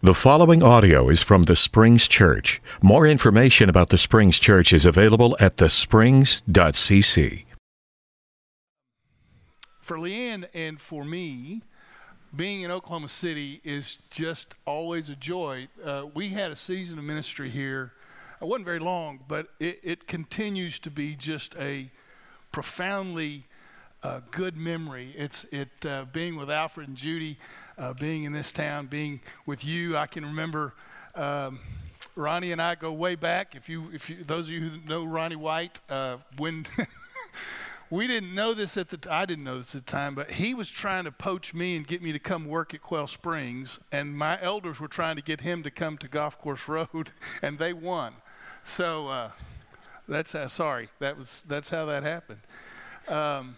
The following audio is from the Springs Church. More information about the Springs Church is available at thesprings.cc. For Leanne and for me, being in Oklahoma City is just always a joy. Uh, we had a season of ministry here. It wasn't very long, but it, it continues to be just a profoundly uh, good memory. It's it uh, being with Alfred and Judy uh, being in this town, being with you. I can remember um, Ronnie and I go way back. If you, if you, those of you who know Ronnie White, uh, when we didn't know this at the, t- I didn't know this at the time, but he was trying to poach me and get me to come work at Quail Springs, and my elders were trying to get him to come to Golf Course Road, and they won. So uh, that's how. Sorry, that was that's how that happened. Um,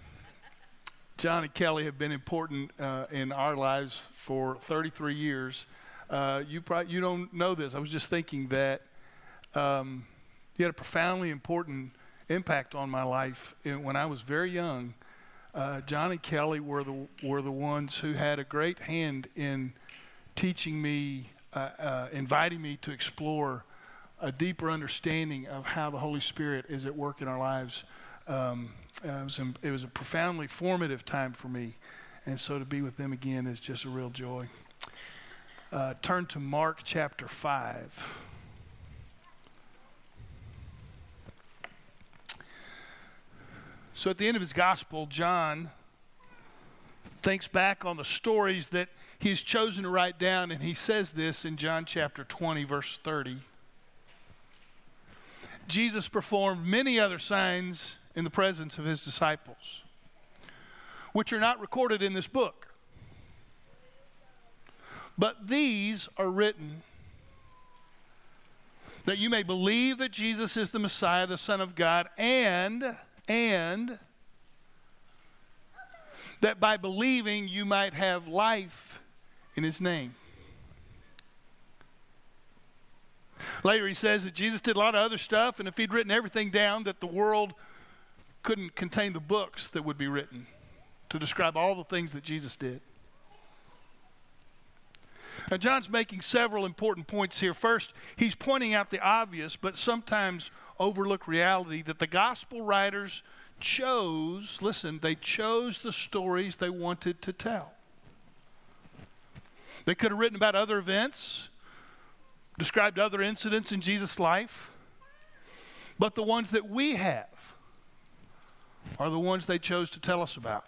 John and Kelly have been important uh, in our lives for 33 years. Uh, you probably you don't know this. I was just thinking that um, you had a profoundly important impact on my life when I was very young. Uh, John and Kelly were the were the ones who had a great hand in teaching me, uh, uh, inviting me to explore a deeper understanding of how the Holy Spirit is at work in our lives um, uh, it, was, it was a profoundly formative time for me. And so to be with them again is just a real joy. Uh, turn to Mark chapter 5. So at the end of his gospel, John thinks back on the stories that he has chosen to write down, and he says this in John chapter 20, verse 30. Jesus performed many other signs in the presence of his disciples, which are not recorded in this book. But these are written that you may believe that Jesus is the Messiah, the Son of God, and, and, that by believing you might have life in his name. Later, he says that Jesus did a lot of other stuff, and if he'd written everything down, that the world couldn't contain the books that would be written to describe all the things that Jesus did. Now, John's making several important points here. First, he's pointing out the obvious, but sometimes overlooked reality that the gospel writers chose, listen, they chose the stories they wanted to tell. They could have written about other events, described other incidents in Jesus' life, but the ones that we have are the ones they chose to tell us about.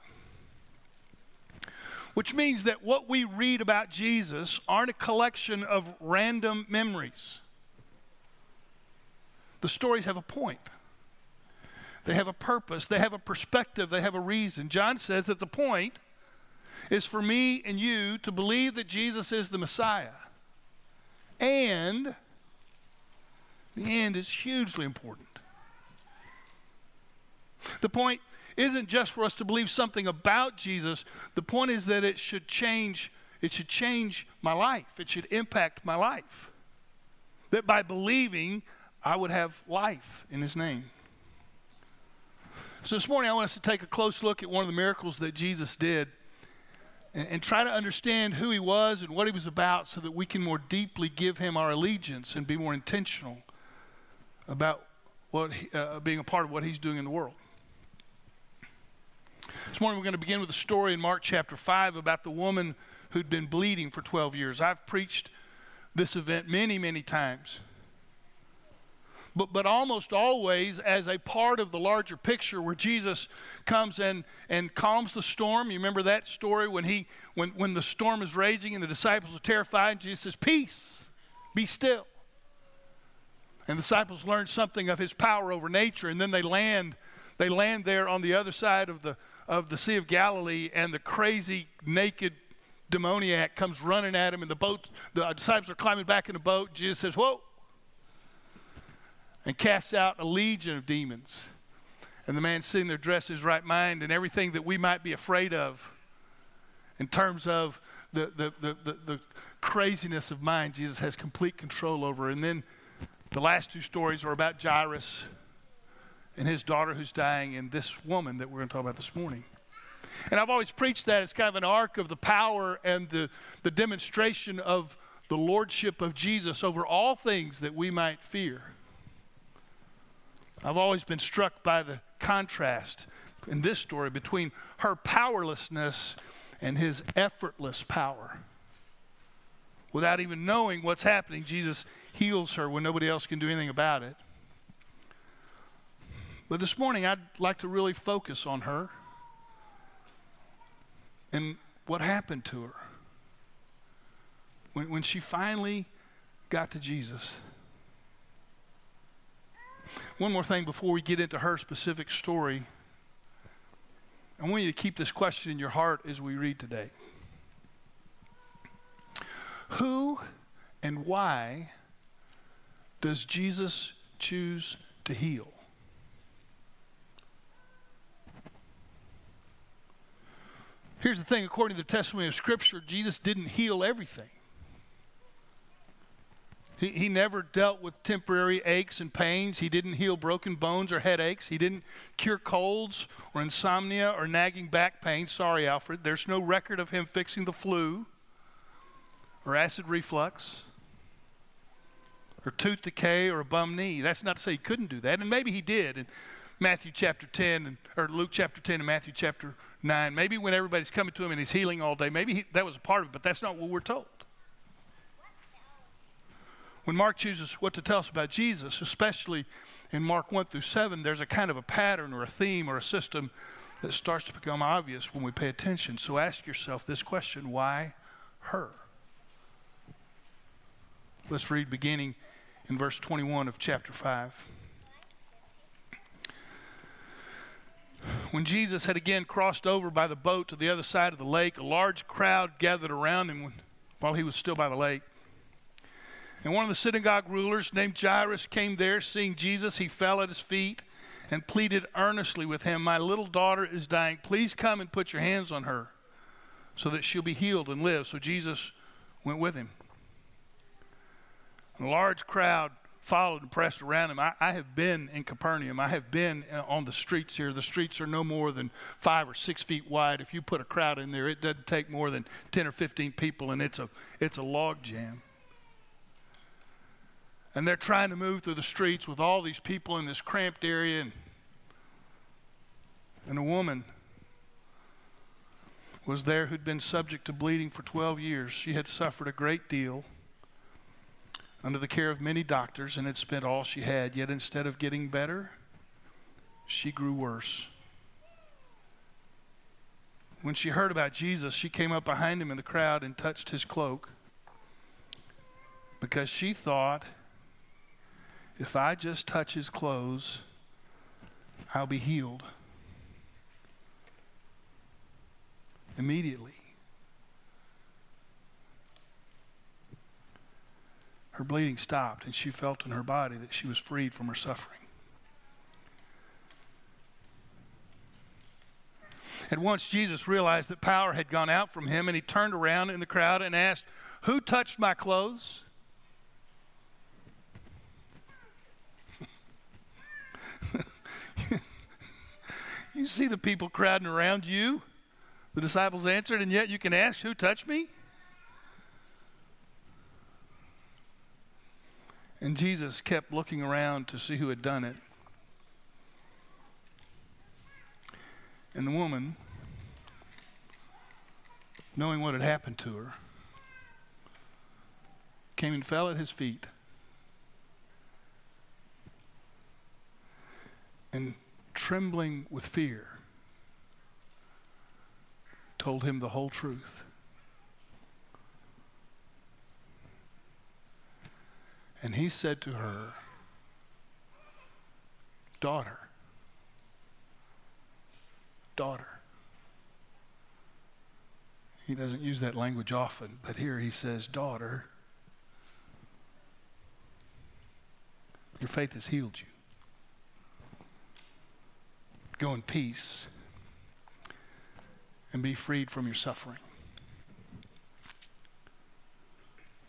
Which means that what we read about Jesus aren't a collection of random memories. The stories have a point. They have a purpose, they have a perspective, they have a reason. John says that the point is for me and you to believe that Jesus is the Messiah. And the end is hugely important. The point isn't just for us to believe something about Jesus. The point is that it should change it should change my life. It should impact my life. That by believing I would have life in his name. So this morning I want us to take a close look at one of the miracles that Jesus did and, and try to understand who he was and what he was about so that we can more deeply give him our allegiance and be more intentional about what he, uh, being a part of what he's doing in the world. This morning we're going to begin with a story in Mark chapter 5 about the woman who'd been bleeding for 12 years. I've preached this event many, many times. But, but almost always as a part of the larger picture where Jesus comes and, and calms the storm. You remember that story when, he, when, when the storm is raging and the disciples are terrified, and Jesus says, Peace, be still. And the disciples learn something of his power over nature, and then they land, they land there on the other side of the, of the Sea of Galilee, and the crazy, naked demoniac comes running at him, and the boat, the disciples are climbing back in the boat. Jesus says, Whoa! And casts out a legion of demons. And the man sitting there dressed in his right mind, and everything that we might be afraid of in terms of the, the, the, the, the craziness of mind, Jesus has complete control over. And then the last two stories are about Jairus and his daughter who's dying, and this woman that we're going to talk about this morning. And I've always preached that it's kind of an arc of the power and the, the demonstration of the lordship of Jesus over all things that we might fear. I've always been struck by the contrast in this story between her powerlessness and his effortless power. Without even knowing what's happening, Jesus heals her when nobody else can do anything about it. But this morning, I'd like to really focus on her and what happened to her when, when she finally got to Jesus. One more thing before we get into her specific story. I want you to keep this question in your heart as we read today. Who and why does Jesus choose to heal? Here's the thing according to the testimony of Scripture, Jesus didn't heal everything. He, he never dealt with temporary aches and pains. He didn't heal broken bones or headaches. He didn't cure colds or insomnia or nagging back pain. Sorry, Alfred. There's no record of him fixing the flu or acid reflux or tooth decay or a bum knee. That's not to say he couldn't do that. And maybe he did in Matthew chapter 10 and, or Luke chapter 10 and Matthew chapter 9. Maybe when everybody's coming to him and he's healing all day, maybe he, that was a part of it, but that's not what we're told when Mark chooses what to tell us about Jesus, especially in Mark 1 through 7, there's a kind of a pattern or a theme or a system that starts to become obvious when we pay attention. So ask yourself this question why her? Let's read beginning in verse 21 of chapter 5. When Jesus had again crossed over by the boat to the other side of the lake, a large crowd gathered around him while he was still by the lake. And one of the synagogue rulers named Jairus came there. Seeing Jesus, he fell at his feet and pleaded earnestly with him, My little daughter is dying. Please come and put your hands on her so that she'll be healed and live. So Jesus went with him. A large crowd followed and pressed around him. I, I, have been in Capernaum. I have been uh, on the streets here. The streets are no more than five or six feet wide. If you put a crowd in there, it doesn't take more than 10 or 15 people, and it's a, it's a log jam. And they're trying to move through the streets with all these people in this cramped area. And, and a woman was there who'd been subject to bleeding for 12 years. She had suffered a great deal under the care of many doctors and had spent all she had. Yet instead of getting better, she grew worse. When she heard about Jesus, she came up behind him in the crowd and touched his cloak because she thought if I just touch his clothes, I'll be healed. Immediately. Her bleeding stopped, and she felt in her body that she was freed from her suffering. At once, Jesus realized that power had gone out from him, and he turned around in the crowd and asked, Who touched my clothes? You see the people crowding around you. The disciples answered, and yet you can ask, Who touched me? And Jesus kept looking around to see who had done it. And the woman, knowing what had happened to her, came and fell at his feet. And trembling with fear, told him the whole truth. And he said to her, Daughter, daughter. He doesn't use that language often, but here he says, Daughter, your faith has healed you. Go in peace and be freed from your suffering.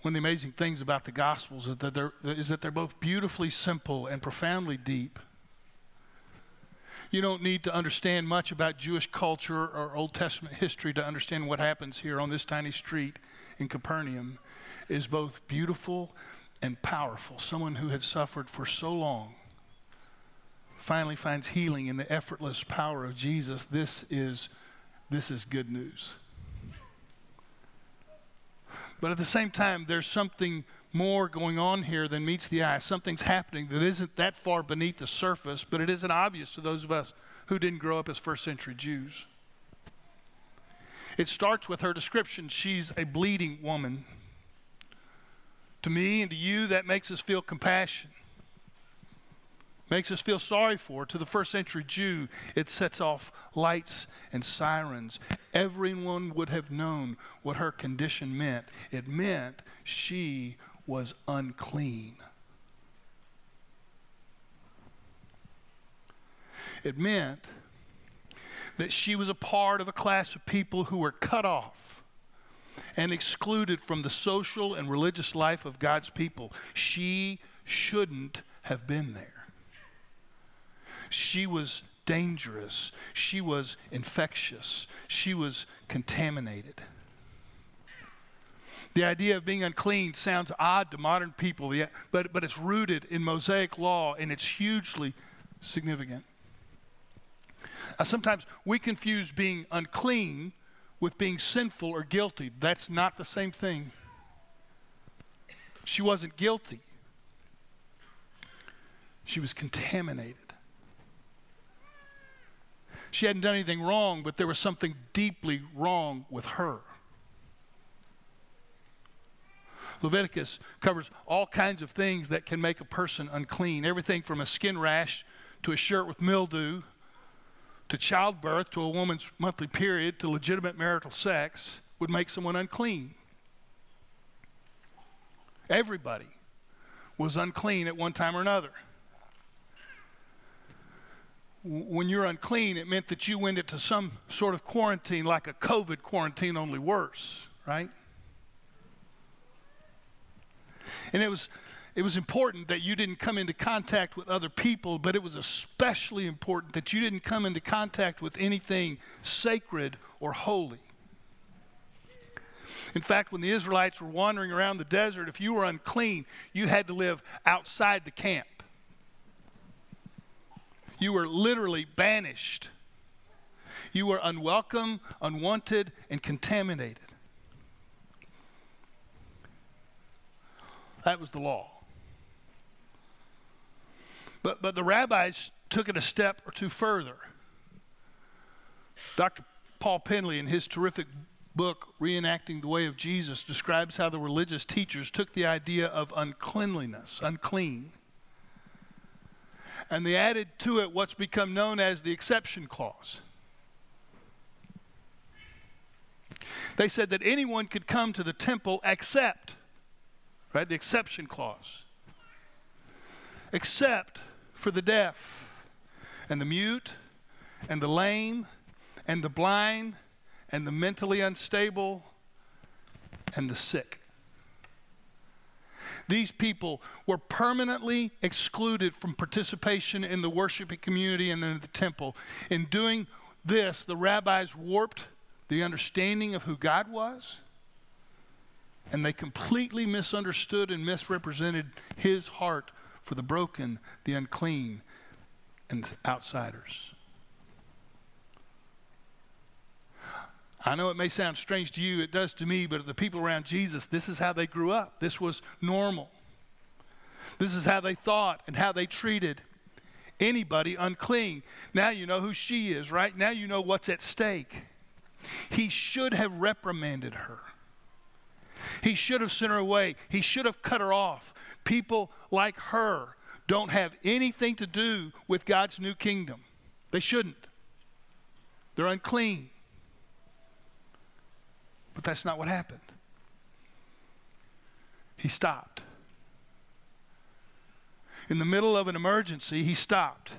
One of the amazing things about the Gospels is that they're, is that they're both beautifully simple and profoundly deep. You don't need to understand much about Jewish culture or Old Testament history to understand what happens here on this tiny street in Capernaum. is both beautiful and powerful. Someone who had suffered for so long finally finds healing in the effortless power of Jesus. This is, this is good news. But at the same time, there's something more going on here than meets the eye. Something's happening that isn't that far beneath the surface, but it isn't obvious to those of us who didn't grow up as first century Jews. It starts with her description. She's a bleeding woman. To me and to you, that makes us feel compassion, makes us feel sorry for. To the first century Jew, it sets off lights and sirens. Everyone would have known what her condition meant. It meant she was unclean. It meant that she was a part of a class of people who were cut off and excluded from the social and religious life of God's people. She shouldn't have been there. She was dangerous. She was infectious. She was contaminated. The idea of being unclean sounds odd to modern people, but, but it's rooted in Mosaic law and it's hugely significant. Uh, sometimes we confuse being unclean with being sinful or guilty. That's not the same thing. She wasn't guilty, she was contaminated. She hadn't done anything wrong, but there was something deeply wrong with her. Leviticus covers all kinds of things that can make a person unclean everything from a skin rash to a shirt with mildew to childbirth to a woman's monthly period to legitimate marital sex would make someone unclean. Everybody was unclean at one time or another. When you're unclean, it meant that you went into some sort of quarantine, like a COVID quarantine, only worse, right? And it was, it was important that you didn't come into contact with other people, but it was especially important that you didn't come into contact with anything sacred or holy. In fact, when the Israelites were wandering around the desert, if you were unclean, you had to live outside the camp. You were literally banished. You were unwelcome, unwanted, and contaminated. That was the law. But, but the rabbis took it a step or two further. Dr. Paul Penley, in his terrific book, Reenacting the Way of Jesus, describes how the religious teachers took the idea of uncleanliness, unclean, and they added to it what's become known as the exception clause. They said that anyone could come to the temple except right? The exception clause. Except for the deaf and the mute and the lame and the blind and the mentally unstable and the sick. These people were permanently excluded from participation in the worshiping community and in the temple. In doing this, the rabbis warped the understanding of who God was and they completely misunderstood and misrepresented his heart for the broken, the unclean, and outsiders. I know it may sound strange to you, it does to me, but the people around Jesus, this is how they grew up. This was normal. This is how they thought and how they treated anybody unclean. Now you know who she is, right? Now you know what's at stake. He should have reprimanded her. He should have sent her away. He should have cut her off. People like her don't have anything to do with God's new kingdom. They shouldn't. They're unclean. But that's not what happened. He stopped. In the middle of an emergency, he stopped.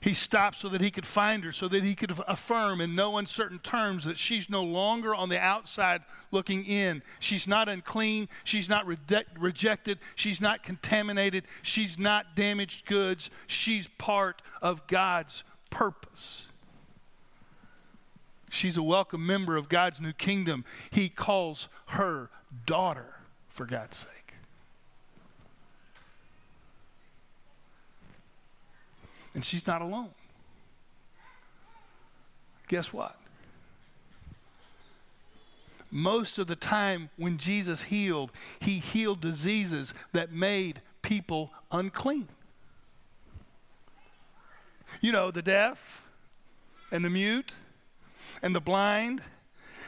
He stopped so that he could find her, so that he could affirm in no uncertain terms that she's no longer on the outside looking in. She's not unclean. She's not rejected. She's not contaminated. She's not damaged goods. She's part of God's purpose. She's a welcome member of God's new kingdom. He calls her daughter, for God's sake. And she's not alone. Guess what? Most of the time when Jesus healed, he healed diseases that made people unclean. You know, the deaf and the mute and the blind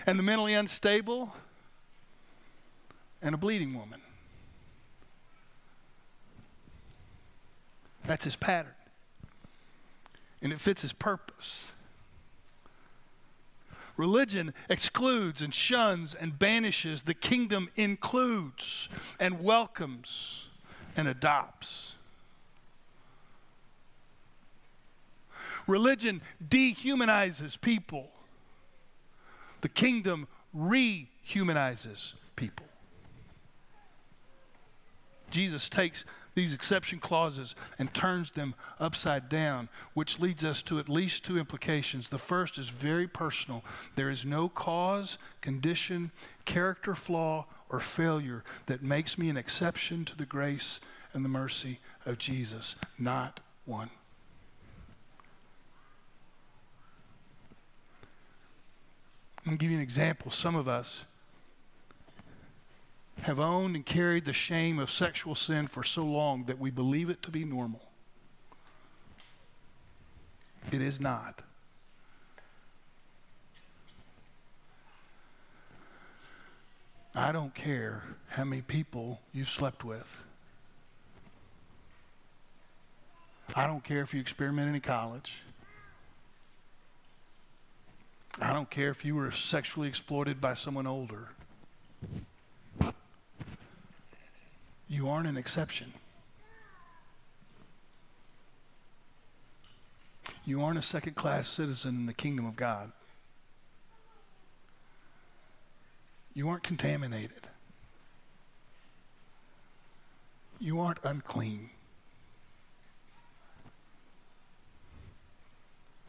and the mentally unstable and a bleeding woman. That's his pattern. And it fits his purpose. Religion excludes and shuns and banishes. The kingdom includes and welcomes and adopts. Religion dehumanizes people. The kingdom rehumanizes people. Jesus takes these exception clauses and turns them upside down, which leads us to at least two implications. The first is very personal. There is no cause, condition, character flaw, or failure that makes me an exception to the grace and the mercy of Jesus. Not one. I'm going to give you an example. Some of us have owned and carried the shame of sexual sin for so long that we believe it to be normal. It is not. I don't care how many people you've slept with. I don't care if you experimented in college. I don't care if you were sexually exploited by someone older. You aren't an exception. You aren't a second class citizen in the kingdom of God. You aren't contaminated. You aren't unclean.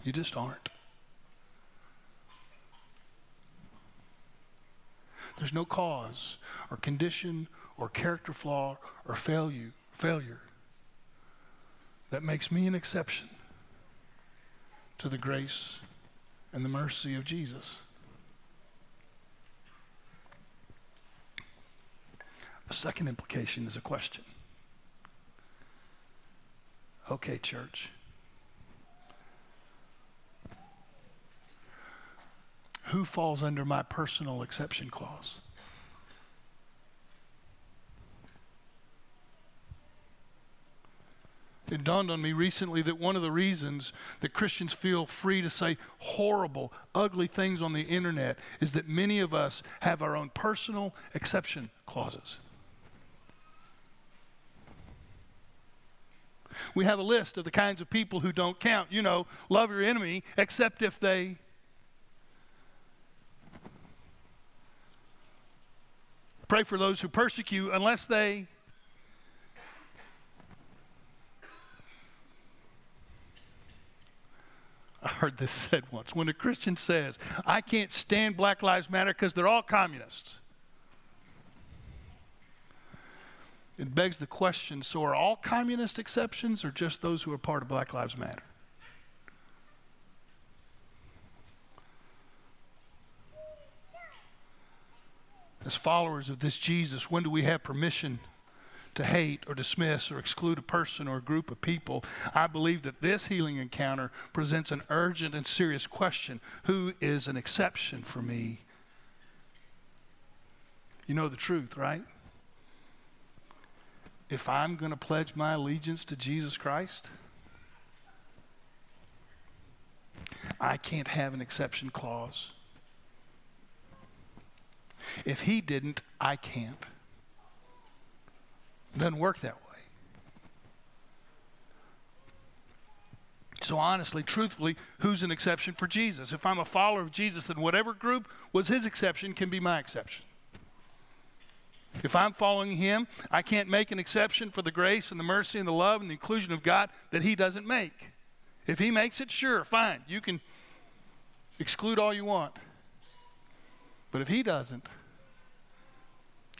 You just aren't. There's no cause or condition or character flaw or failure, failure that makes me an exception to the grace and the mercy of Jesus. The second implication is a question. Okay, church. Who falls under my personal exception clause? It dawned on me recently that one of the reasons that Christians feel free to say horrible, ugly things on the internet is that many of us have our own personal exception clauses. We have a list of the kinds of people who don't count. You know, love your enemy except if they. Pray for those who persecute unless they. I heard this said once. When a Christian says, I can't stand Black Lives Matter because they're all communists, it begs the question so are all communist exceptions or just those who are part of Black Lives Matter? As followers of this Jesus, when do we have permission? to hate or dismiss or exclude a person or a group of people. I believe that this healing encounter presents an urgent and serious question Who is an exception for me? You know the truth, right? If I'm going to pledge my allegiance to Jesus Christ, I can't have an exception clause. If he didn't, I can't. It doesn't work that way. So, honestly, truthfully, who's an exception for Jesus? If I'm a follower of Jesus, then whatever group was his exception can be my exception. If I'm following him, I can't make an exception for the grace and the mercy and the love and the inclusion of God that he doesn't make. If he makes it, sure, fine. You can exclude all you want. But if he doesn't,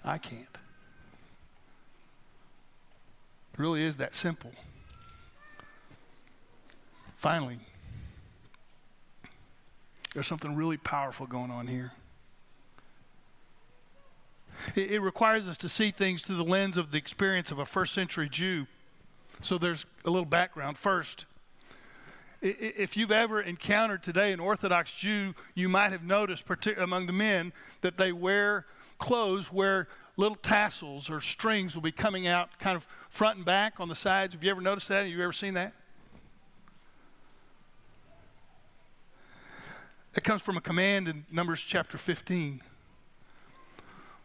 I can't. It really is that simple. Finally, there's something really powerful going on here. It, it, requires us to see things through the lens of the experience of a first century Jew. So there's a little background. First, if you've ever encountered today an Orthodox Jew, you might have noticed among the men that they wear clothes where little tassels or strings will be coming out kind of front and back on the sides. Have you ever noticed that? Have you ever seen that? It comes from a command in Numbers chapter 15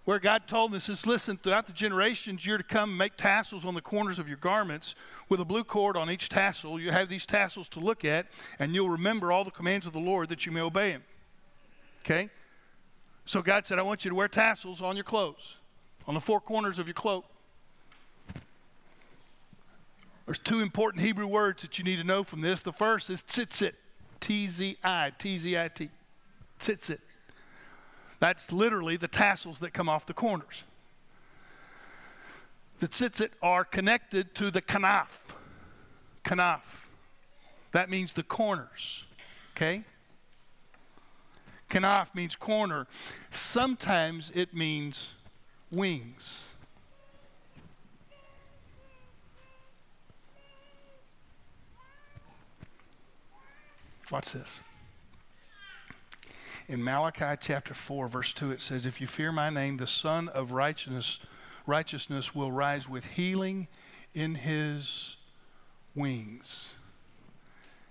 where God told us is listen, throughout the generations, you're to come make tassels on the corners of your garments with a blue cord on each tassel. You have these tassels to look at, and you'll remember all the commands of the Lord that you may obey Him. Okay? So God said, I want you to wear tassels on your clothes, on the four corners of your cloak. There's two important Hebrew words that you need to know from this. The first is tzitzit, T Z I, T Z I T. Tzitzit. That's literally the tassels that come off the corners. The tzitzit are connected to the kanaf. Kanaf. That means the corners. Okay? Kanaf means corner. Sometimes it means wings. Watch this. In Malachi chapter 4, verse 2, it says, If you fear my name, the Sun of righteousness, righteousness will rise with healing in his wings,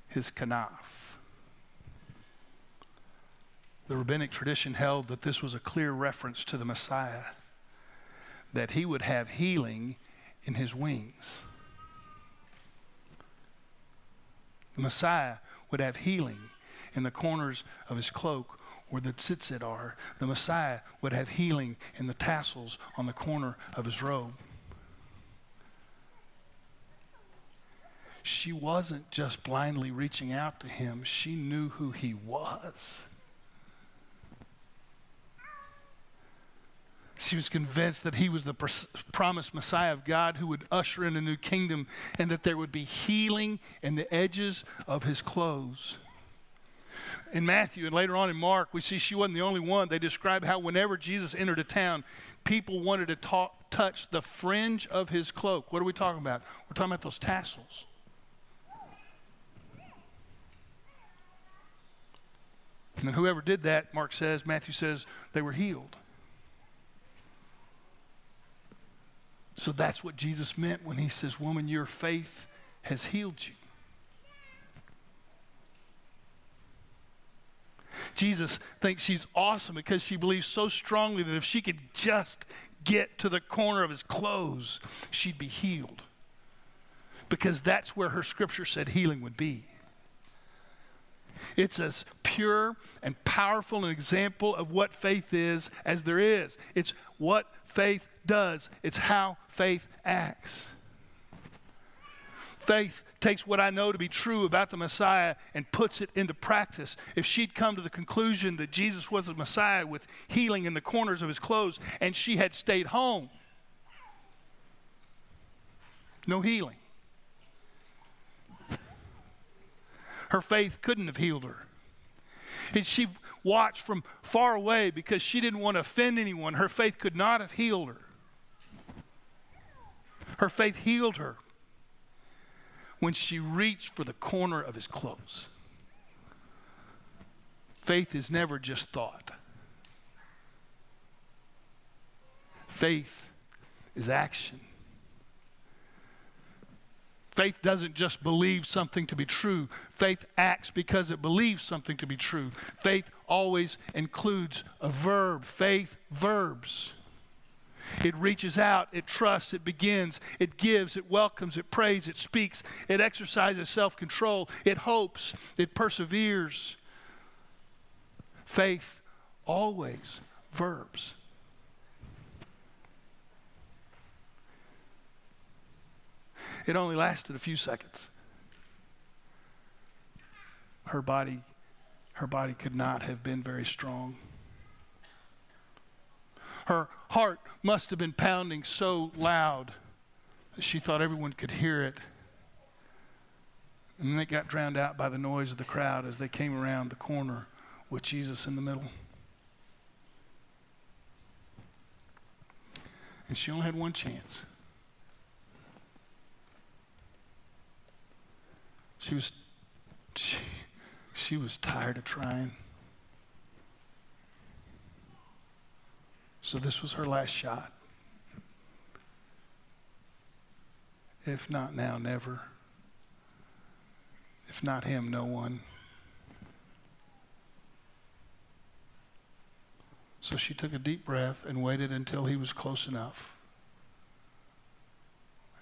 his kanaf. The rabbinic tradition held that this was a clear reference to the Messiah, that he would have healing in his wings. The Messiah would have healing in the corners of his cloak where the tzitzit are, the Messiah would have healing in the tassels on the corner of his robe. She wasn't just blindly reaching out to him, she knew who he was. She was convinced that he was the pr- promised Messiah of God who would usher in a new kingdom and that there would be healing in the edges of his clothes in Matthew and later on in Mark, we see she wasn't the only one. They describe how whenever Jesus entered a town, people wanted to talk, touch the fringe of his cloak. What are we talking about? We're talking about those tassels. And then whoever did that, Mark says, Matthew says, they were healed. So that's what Jesus meant when he says, Woman, your faith has healed you. Jesus thinks she's awesome because she believes so strongly that if she could just get to the corner of his clothes, she'd be healed. Because that's where her scripture said healing would be. It's as pure and powerful an example of what faith is as there is. It's what faith does, it's how faith acts. Faith takes what I know to be true about the Messiah and puts it into practice. If she'd come to the conclusion that Jesus was the Messiah with healing in the corners of his clothes and she had stayed home, no healing. Her faith couldn't have healed her. And she watched from far away because she didn't want to offend anyone. Her faith could not have healed her. Her faith healed her when she reached for the corner of his clothes. Faith is never just thought. Faith is action. Faith doesn't just believe something to be true. Faith acts because it believes something to be true. Faith always includes a verb. Faith verbs. It reaches out, it trusts, it begins, it gives, it welcomes, it prays, it speaks, it exercises self control, it hopes, it perseveres. Faith always verbs. It only lasted a few seconds. Her body, her body could not have been very strong. Her heart must have been pounding so loud that she thought everyone could hear it. And then it got drowned out by the noise of the crowd as they came around the corner with Jesus in the middle. And she only had one chance. She was she, she was tired of trying. So this was her last shot. If not now, never. If not him, no one. So she took a deep breath and waited until he was close enough.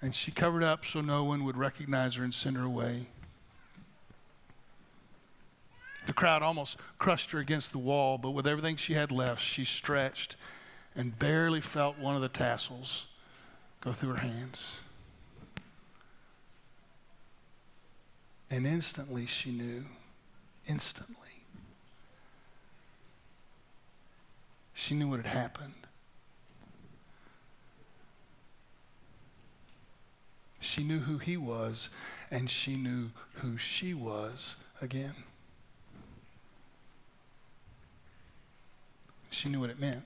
And she covered up so no one would recognize her and send her away. The crowd almost crushed her against the wall, but with everything she had left, she stretched and barely felt one of the tassels go through her hands. And instantly she knew, instantly, she knew what had happened. She knew who he was, and she knew who she was again. She knew what it meant.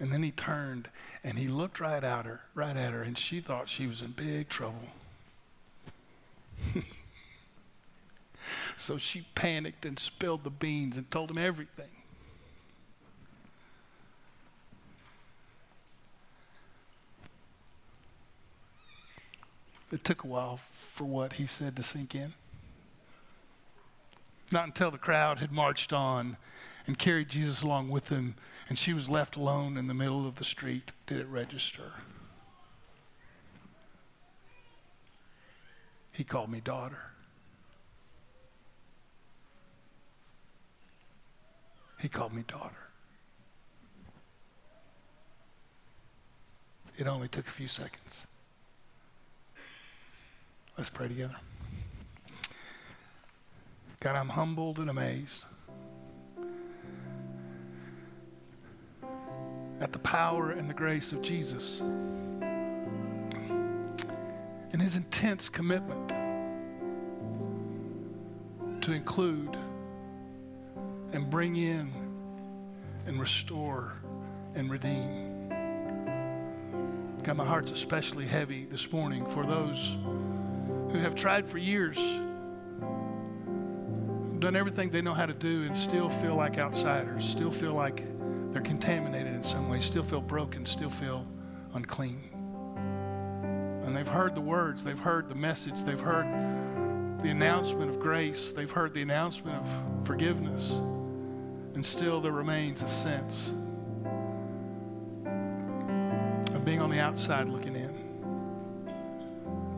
And then he turned and he looked right at her, right at her, and she thought she was in big trouble. so she panicked and spilled the beans and told him everything. It took a while for what he said to sink in. Not until the crowd had marched on and carried Jesus along with them, and she was left alone in the middle of the street, did it register. He called me daughter. He called me daughter. It only took a few seconds. Let's pray together. God, I'm humbled and amazed at the power and the grace of Jesus and his intense commitment to include and bring in and restore and redeem. God, my heart's especially heavy this morning for those who have tried for years done everything they know how to do and still feel like outsiders, still feel like they're contaminated in some way, still feel broken, still feel unclean. And they've heard the words, they've heard the message, they've heard the announcement of grace, they've heard the announcement of forgiveness, and still there remains a sense of being on the outside looking in,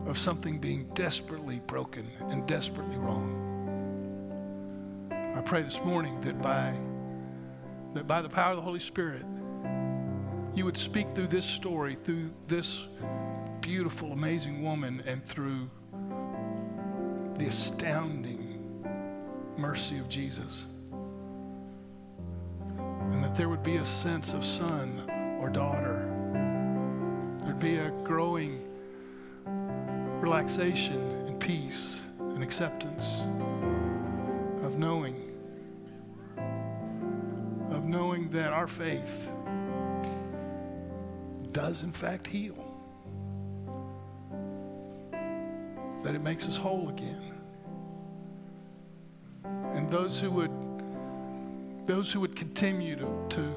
of something being desperately broken and desperately wrong. I pray this morning that by that by the power of the Holy Spirit, you would speak through this story, through this beautiful, amazing woman, and through the astounding mercy of Jesus. And that there would be a sense of son or daughter. There'd be a growing relaxation and peace and acceptance of knowing knowing that our faith does in fact heal. That it makes us whole again. And those who would those who would continue to, to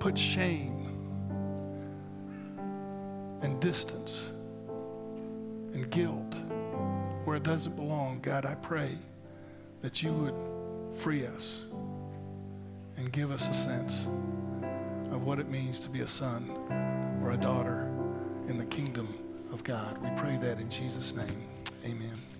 put shame and distance and guilt where it doesn't belong, God, I pray that you would free us and give us a sense of what it means to be a son or a daughter in the kingdom of God. We pray that in Jesus' name. Amen.